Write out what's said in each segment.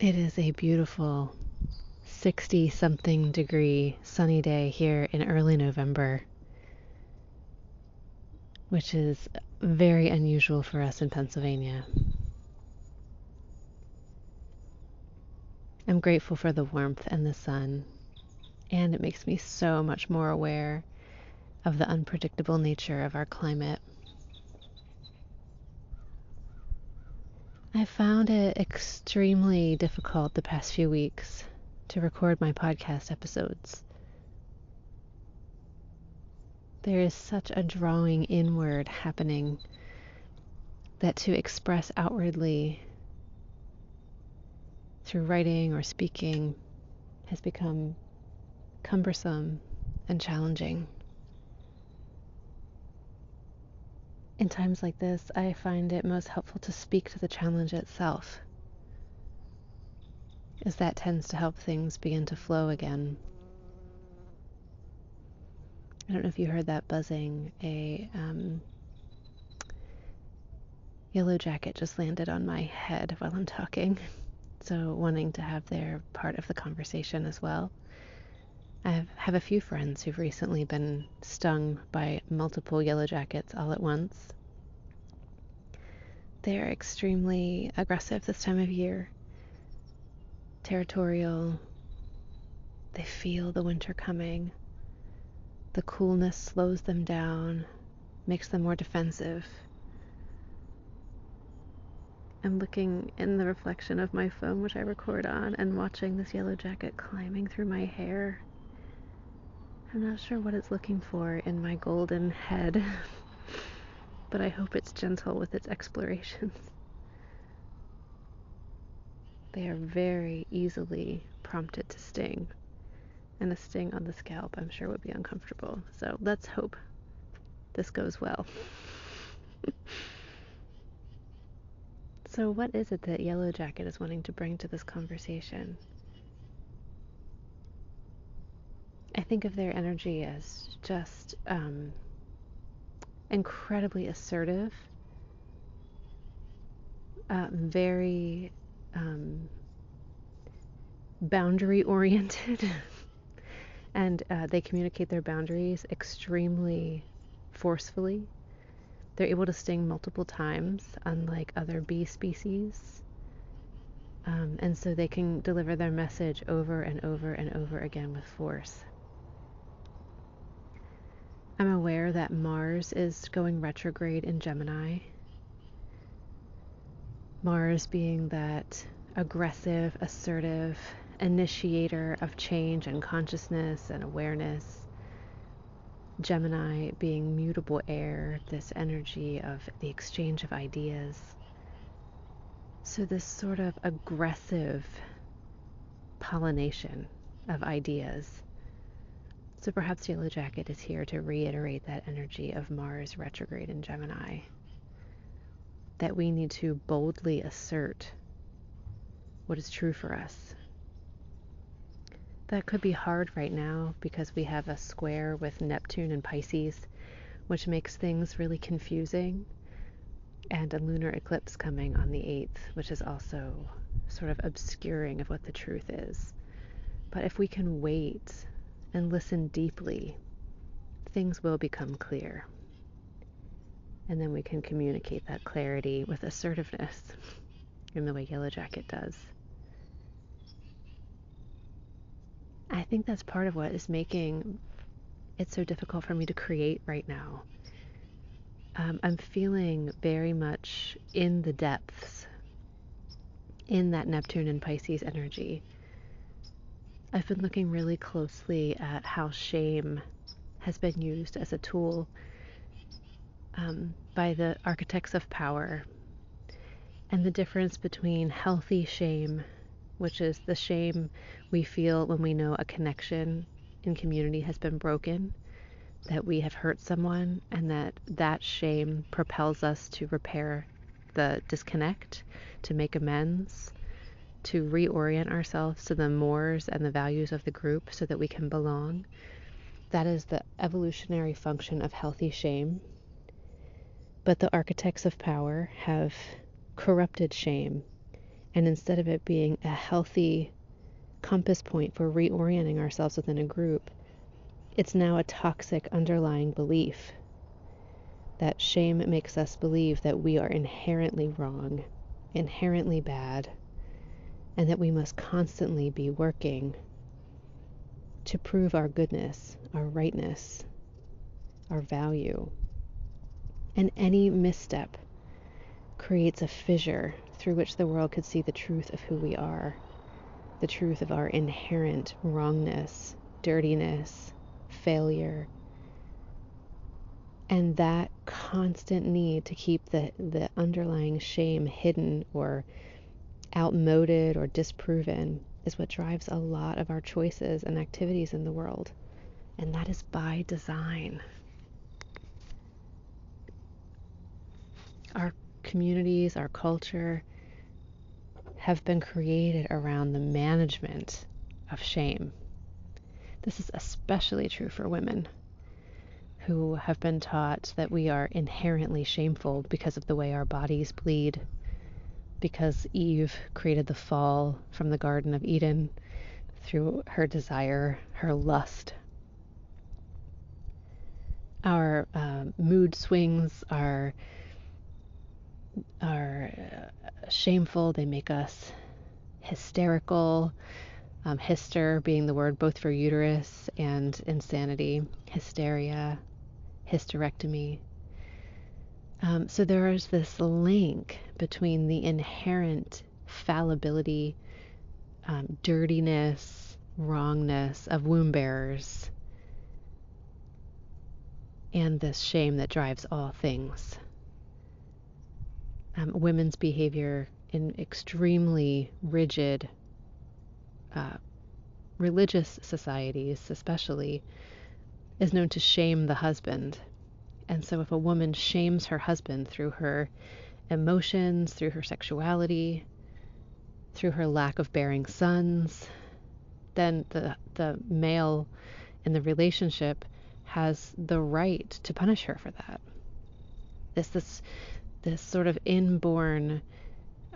It is a beautiful 60 something degree sunny day here in early November, which is very unusual for us in Pennsylvania. I'm grateful for the warmth and the sun, and it makes me so much more aware of the unpredictable nature of our climate. I found it extremely difficult the past few weeks to record my podcast episodes. There is such a drawing inward happening that to express outwardly through writing or speaking has become cumbersome and challenging. In times like this, I find it most helpful to speak to the challenge itself, as that tends to help things begin to flow again. I don't know if you heard that buzzing. A um, yellow jacket just landed on my head while I'm talking, so wanting to have their part of the conversation as well. I have a few friends who've recently been stung by multiple yellow jackets all at once. They're extremely aggressive this time of year, territorial. They feel the winter coming. The coolness slows them down, makes them more defensive. I'm looking in the reflection of my phone, which I record on, and watching this yellow jacket climbing through my hair I'm not sure what it's looking for in my golden head, but I hope it's gentle with its explorations. They are very easily prompted to sting, and a sting on the scalp I'm sure would be uncomfortable. So let's hope this goes well. so, what is it that Yellow Jacket is wanting to bring to this conversation? I think of their energy as just um, incredibly assertive, uh, very um, boundary oriented, and uh, they communicate their boundaries extremely forcefully. They're able to sting multiple times, unlike other bee species. Um, and so they can deliver their message over and over and over again with force. I'm aware that Mars is going retrograde in Gemini. Mars being that aggressive, assertive initiator of change and consciousness and awareness. Gemini being mutable air, this energy of the exchange of ideas. So, this sort of aggressive pollination of ideas so perhaps Yellow Jacket is here to reiterate that energy of Mars retrograde in Gemini. That we need to boldly assert what is true for us. That could be hard right now because we have a square with Neptune and Pisces, which makes things really confusing, and a lunar eclipse coming on the 8th, which is also sort of obscuring of what the truth is. But if we can wait and listen deeply, things will become clear. And then we can communicate that clarity with assertiveness in the way Yellow Jacket does. I think that's part of what is making it so difficult for me to create right now. Um, I'm feeling very much in the depths, in that Neptune and Pisces energy. I've been looking really closely at how shame has been used as a tool um, by the architects of power. And the difference between healthy shame, which is the shame we feel when we know a connection in community has been broken, that we have hurt someone, and that that shame propels us to repair the disconnect, to make amends, to reorient ourselves to the mores and the values of the group so that we can belong. That is the evolutionary function of healthy shame. But the architects of power have corrupted shame. And instead of it being a healthy compass point for reorienting ourselves within a group, it's now a toxic underlying belief that shame makes us believe that we are inherently wrong, inherently bad, and that we must constantly be working to prove our goodness, our rightness, our value. And any misstep creates a fissure through which the world could see the truth of who we are, the truth of our inherent wrongness, dirtiness, failure. And that constant need to keep the, the underlying shame hidden or outmoded or disproven is what drives a lot of our choices and activities in the world. And that is by design. Our communities, our culture have been created around the management of shame. This is especially true for women who have been taught that we are inherently shameful because of the way our bodies bleed, because Eve created the fall from the Garden of Eden through her desire, her lust. Our uh, mood swings are are uh, shameful. They make us hysterical. Um, hyster being the word both for uterus and insanity, hysteria, hysterectomy. Um, so there is this link between the inherent fallibility, um, dirtiness, wrongness of womb bearers and this shame that drives all things um, women's behavior in extremely rigid uh, religious societies, especially, is known to shame the husband. And so, if a woman shames her husband through her emotions, through her sexuality, through her lack of bearing sons, then the, the male in the relationship has the right to punish her for that. This, this this sort of inborn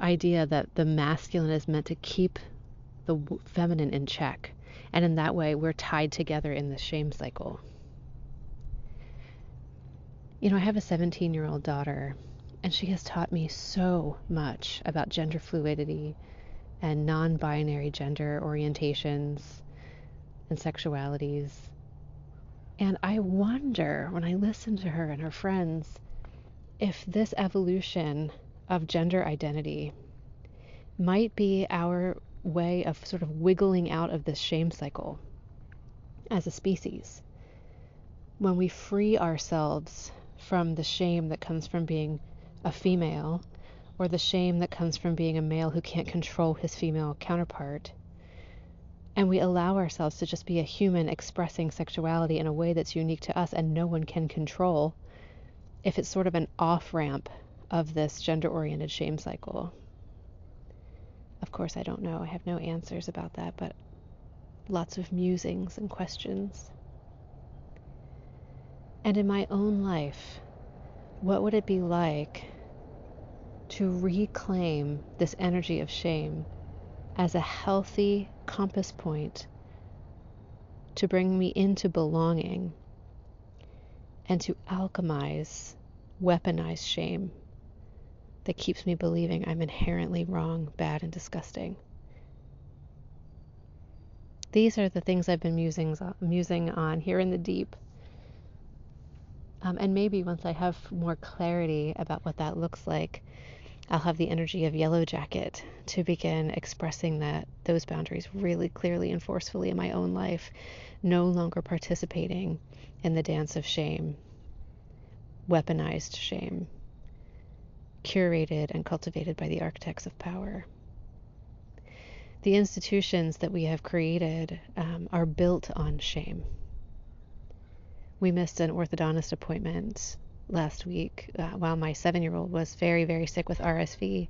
idea that the masculine is meant to keep the feminine in check. And in that way, we're tied together in this shame cycle. You know, I have a 17 year old daughter, and she has taught me so much about gender fluidity and non binary gender orientations and sexualities. And I wonder when I listen to her and her friends if this evolution of gender identity might be our way of sort of wiggling out of this shame cycle as a species. When we free ourselves from the shame that comes from being a female or the shame that comes from being a male who can't control his female counterpart, and we allow ourselves to just be a human expressing sexuality in a way that's unique to us and no one can control if it's sort of an off ramp of this gender oriented shame cycle. Of course, I don't know. I have no answers about that, but lots of musings and questions. And in my own life, what would it be like to reclaim this energy of shame as a healthy compass point to bring me into belonging and to alchemize weaponize shame that keeps me believing I'm inherently wrong, bad, and disgusting. these are the things I've been musing, uh, musing on here in the deep. Um, and maybe once I have more clarity about what that looks like, I'll have the energy of Yellow Jacket to begin expressing that those boundaries really clearly and forcefully in my own life, no longer participating in the dance of shame, weaponized shame, curated and cultivated by the architects of power. The institutions that we have created um, are built on shame. We missed an orthodontist appointment last week uh, while my seven year old was very, very sick with RSV.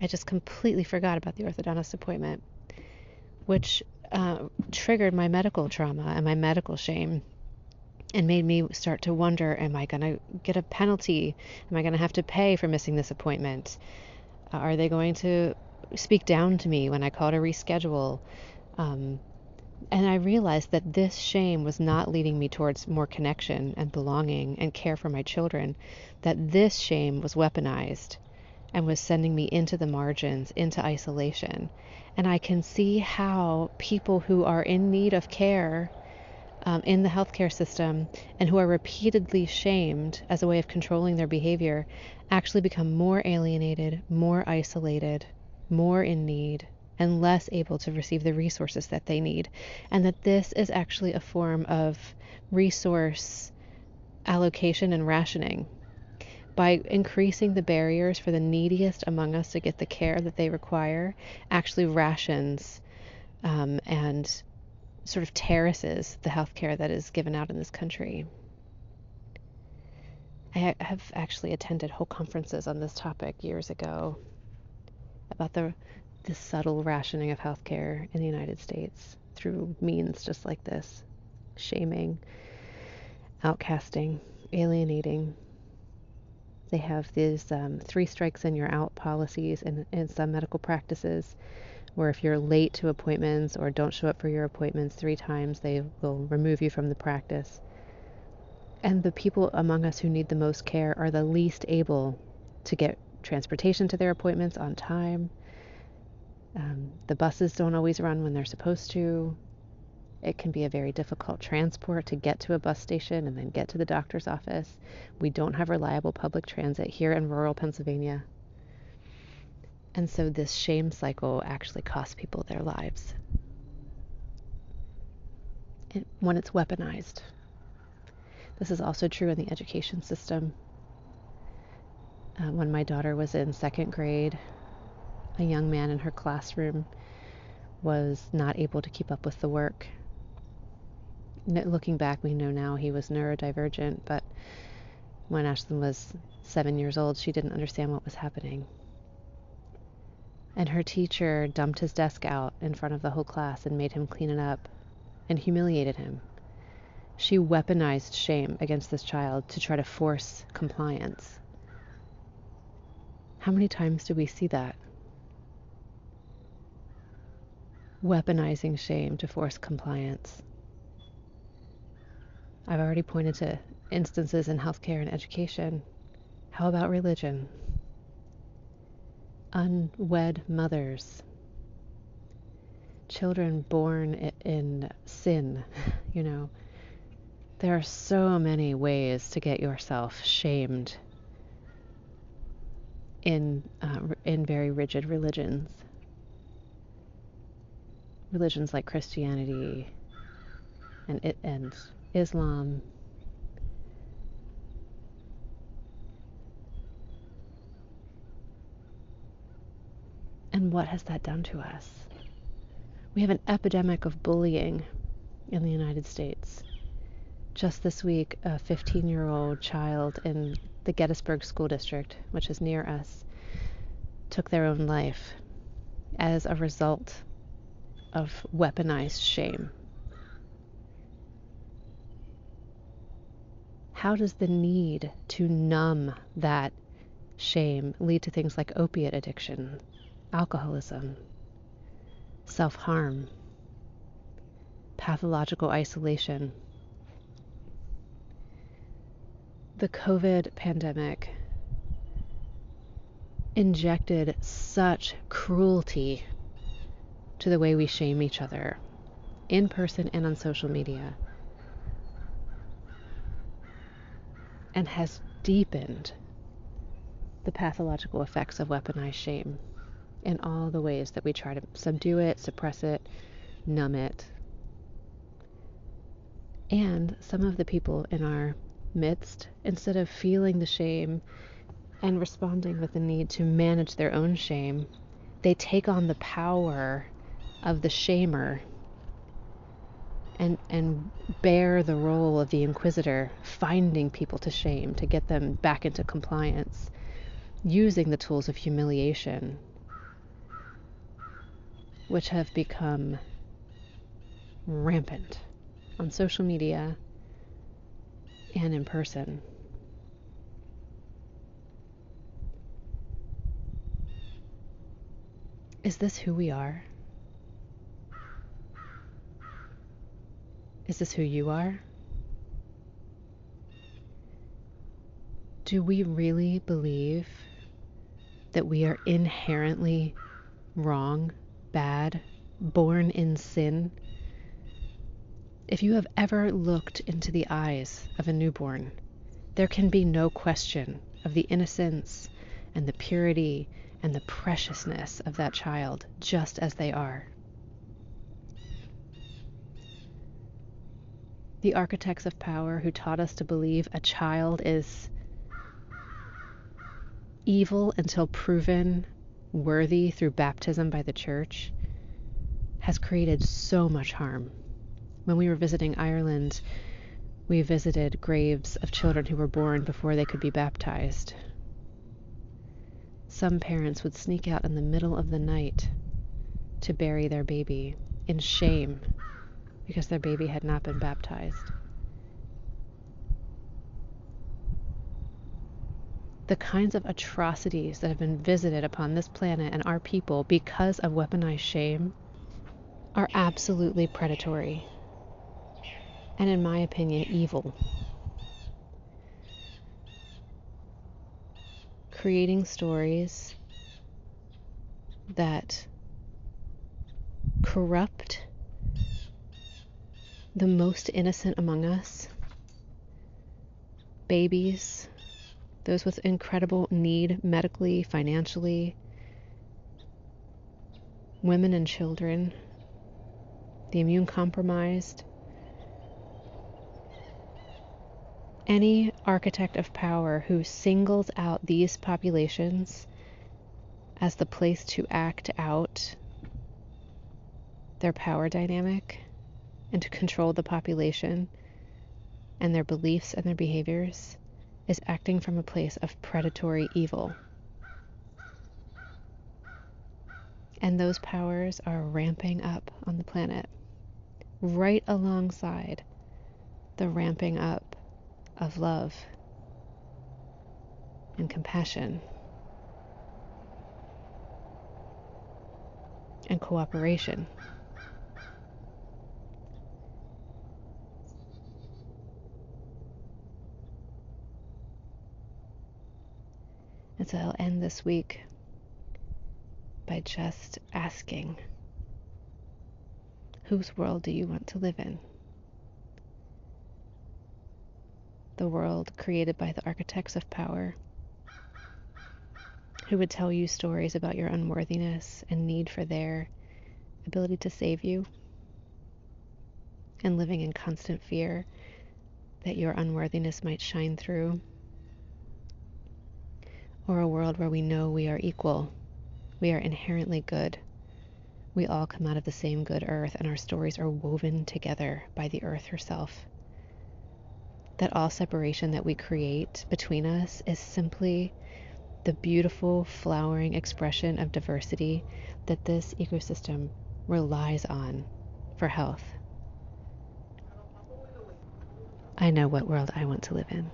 I just completely forgot about the orthodontist appointment, which uh, triggered my medical trauma and my medical shame and made me start to wonder am I going to get a penalty? Am I going to have to pay for missing this appointment? Uh, are they going to speak down to me when I call to reschedule? Um, and I realized that this shame was not leading me towards more connection and belonging and care for my children, that this shame was weaponized and was sending me into the margins, into isolation. And I can see how people who are in need of care um, in the healthcare system and who are repeatedly shamed as a way of controlling their behavior actually become more alienated, more isolated, more in need, and less able to receive the resources that they need. And that this is actually a form of resource allocation and rationing. By increasing the barriers for the neediest among us to get the care that they require, actually rations um, and sort of terraces the healthcare that is given out in this country. I have actually attended whole conferences on this topic years ago about the the subtle rationing of healthcare in the United States through means just like this shaming, outcasting, alienating. They have these um, three strikes and you're out policies in, in some medical practices where if you're late to appointments or don't show up for your appointments three times, they will remove you from the practice. And the people among us who need the most care are the least able to get transportation to their appointments on time um, the buses don't always run when they're supposed to. It can be a very difficult transport to get to a bus station and then get to the doctor's office. We don't have reliable public transit here in rural Pennsylvania. And so this shame cycle actually costs people their lives it, when it's weaponized. This is also true in the education system. Uh, when my daughter was in second grade, a young man in her classroom was not able to keep up with the work. Looking back, we know now he was neurodivergent, but when Ashlyn was seven years old, she didn't understand what was happening. And her teacher dumped his desk out in front of the whole class and made him clean it up and humiliated him. She weaponized shame against this child to try to force compliance. How many times do we see that? Weaponizing shame to force compliance. I've already pointed to instances in healthcare and education. How about religion? Unwed mothers, children born in sin, you know. There are so many ways to get yourself shamed in uh, in very rigid religions religions like Christianity and and Islam And what has that done to us? We have an epidemic of bullying in the United States. Just this week, a 15 year old child in the Gettysburg School District, which is near us, took their own life as a result of weaponized shame. How does the need to numb that shame lead to things like opiate addiction, alcoholism, self harm, pathological isolation? The COVID pandemic injected such cruelty to the way we shame each other in person and on social media, and has deepened the pathological effects of weaponized shame in all the ways that we try to subdue it, suppress it, numb it. And some of the people in our midst, instead of feeling the shame and responding with the need to manage their own shame, they take on the power of the shamer and and bear the role of the inquisitor, finding people to shame to get them back into compliance, using the tools of humiliation, which have become rampant on social media and in person. Is this who we are? Is this who you are? Do we really believe that we are inherently wrong, bad, born in sin? If you have ever looked into the eyes of a newborn, there can be no question of the innocence and the purity and the preciousness of that child just as they are. The architects of power who taught us to believe a child is evil until proven worthy through baptism by the church has created so much harm. When we were visiting Ireland, we visited graves of children who were born before they could be baptized. Some parents would sneak out in the middle of the night to bury their baby in shame because their baby had not been baptized. The kinds of atrocities that have been visited upon this planet and our people because of weaponized shame are absolutely predatory and, in my opinion, evil. Creating stories that corrupt the most innocent among us. Babies, those with incredible need medically, financially, women and children, the immune compromised. Any architect of power who singles out these populations as the place to act out their power dynamic and to control the population and their beliefs and their behaviors is acting from a place of predatory evil. And those powers are ramping up on the planet, right alongside the ramping up of love and compassion and cooperation. And so I'll end this week by just asking whose world do you want to live in? The world created by the architects of power who would tell you stories about your unworthiness and need for their ability to save you, and living in constant fear that your unworthiness might shine through or a world where we know we are equal, we are inherently good. We all come out of the same good earth, and our stories are woven together by the earth herself. That all separation that we create between us is simply the beautiful flowering expression of diversity that this ecosystem relies on for health. I know what world I want to live in.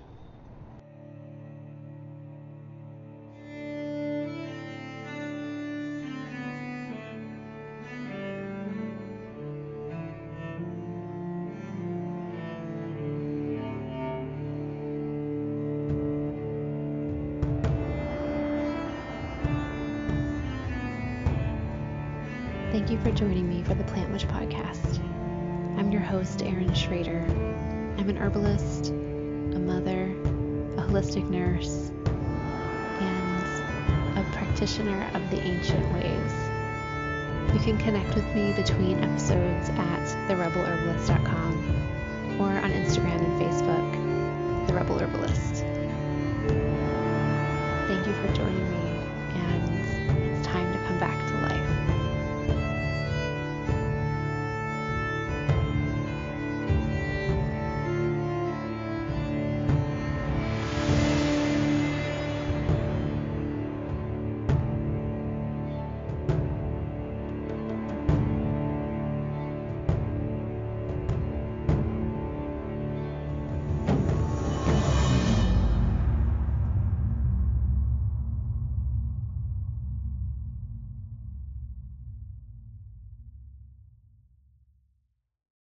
Thank you for joining me for the Plant Witch podcast. I'm your host, Erin Schrader. I'm an herbalist, a mother, a holistic nurse, and a practitioner of the ancient ways. You can connect with me between episodes at therebelherbalist.com or on Instagram and Facebook, The Rebel Herbalist.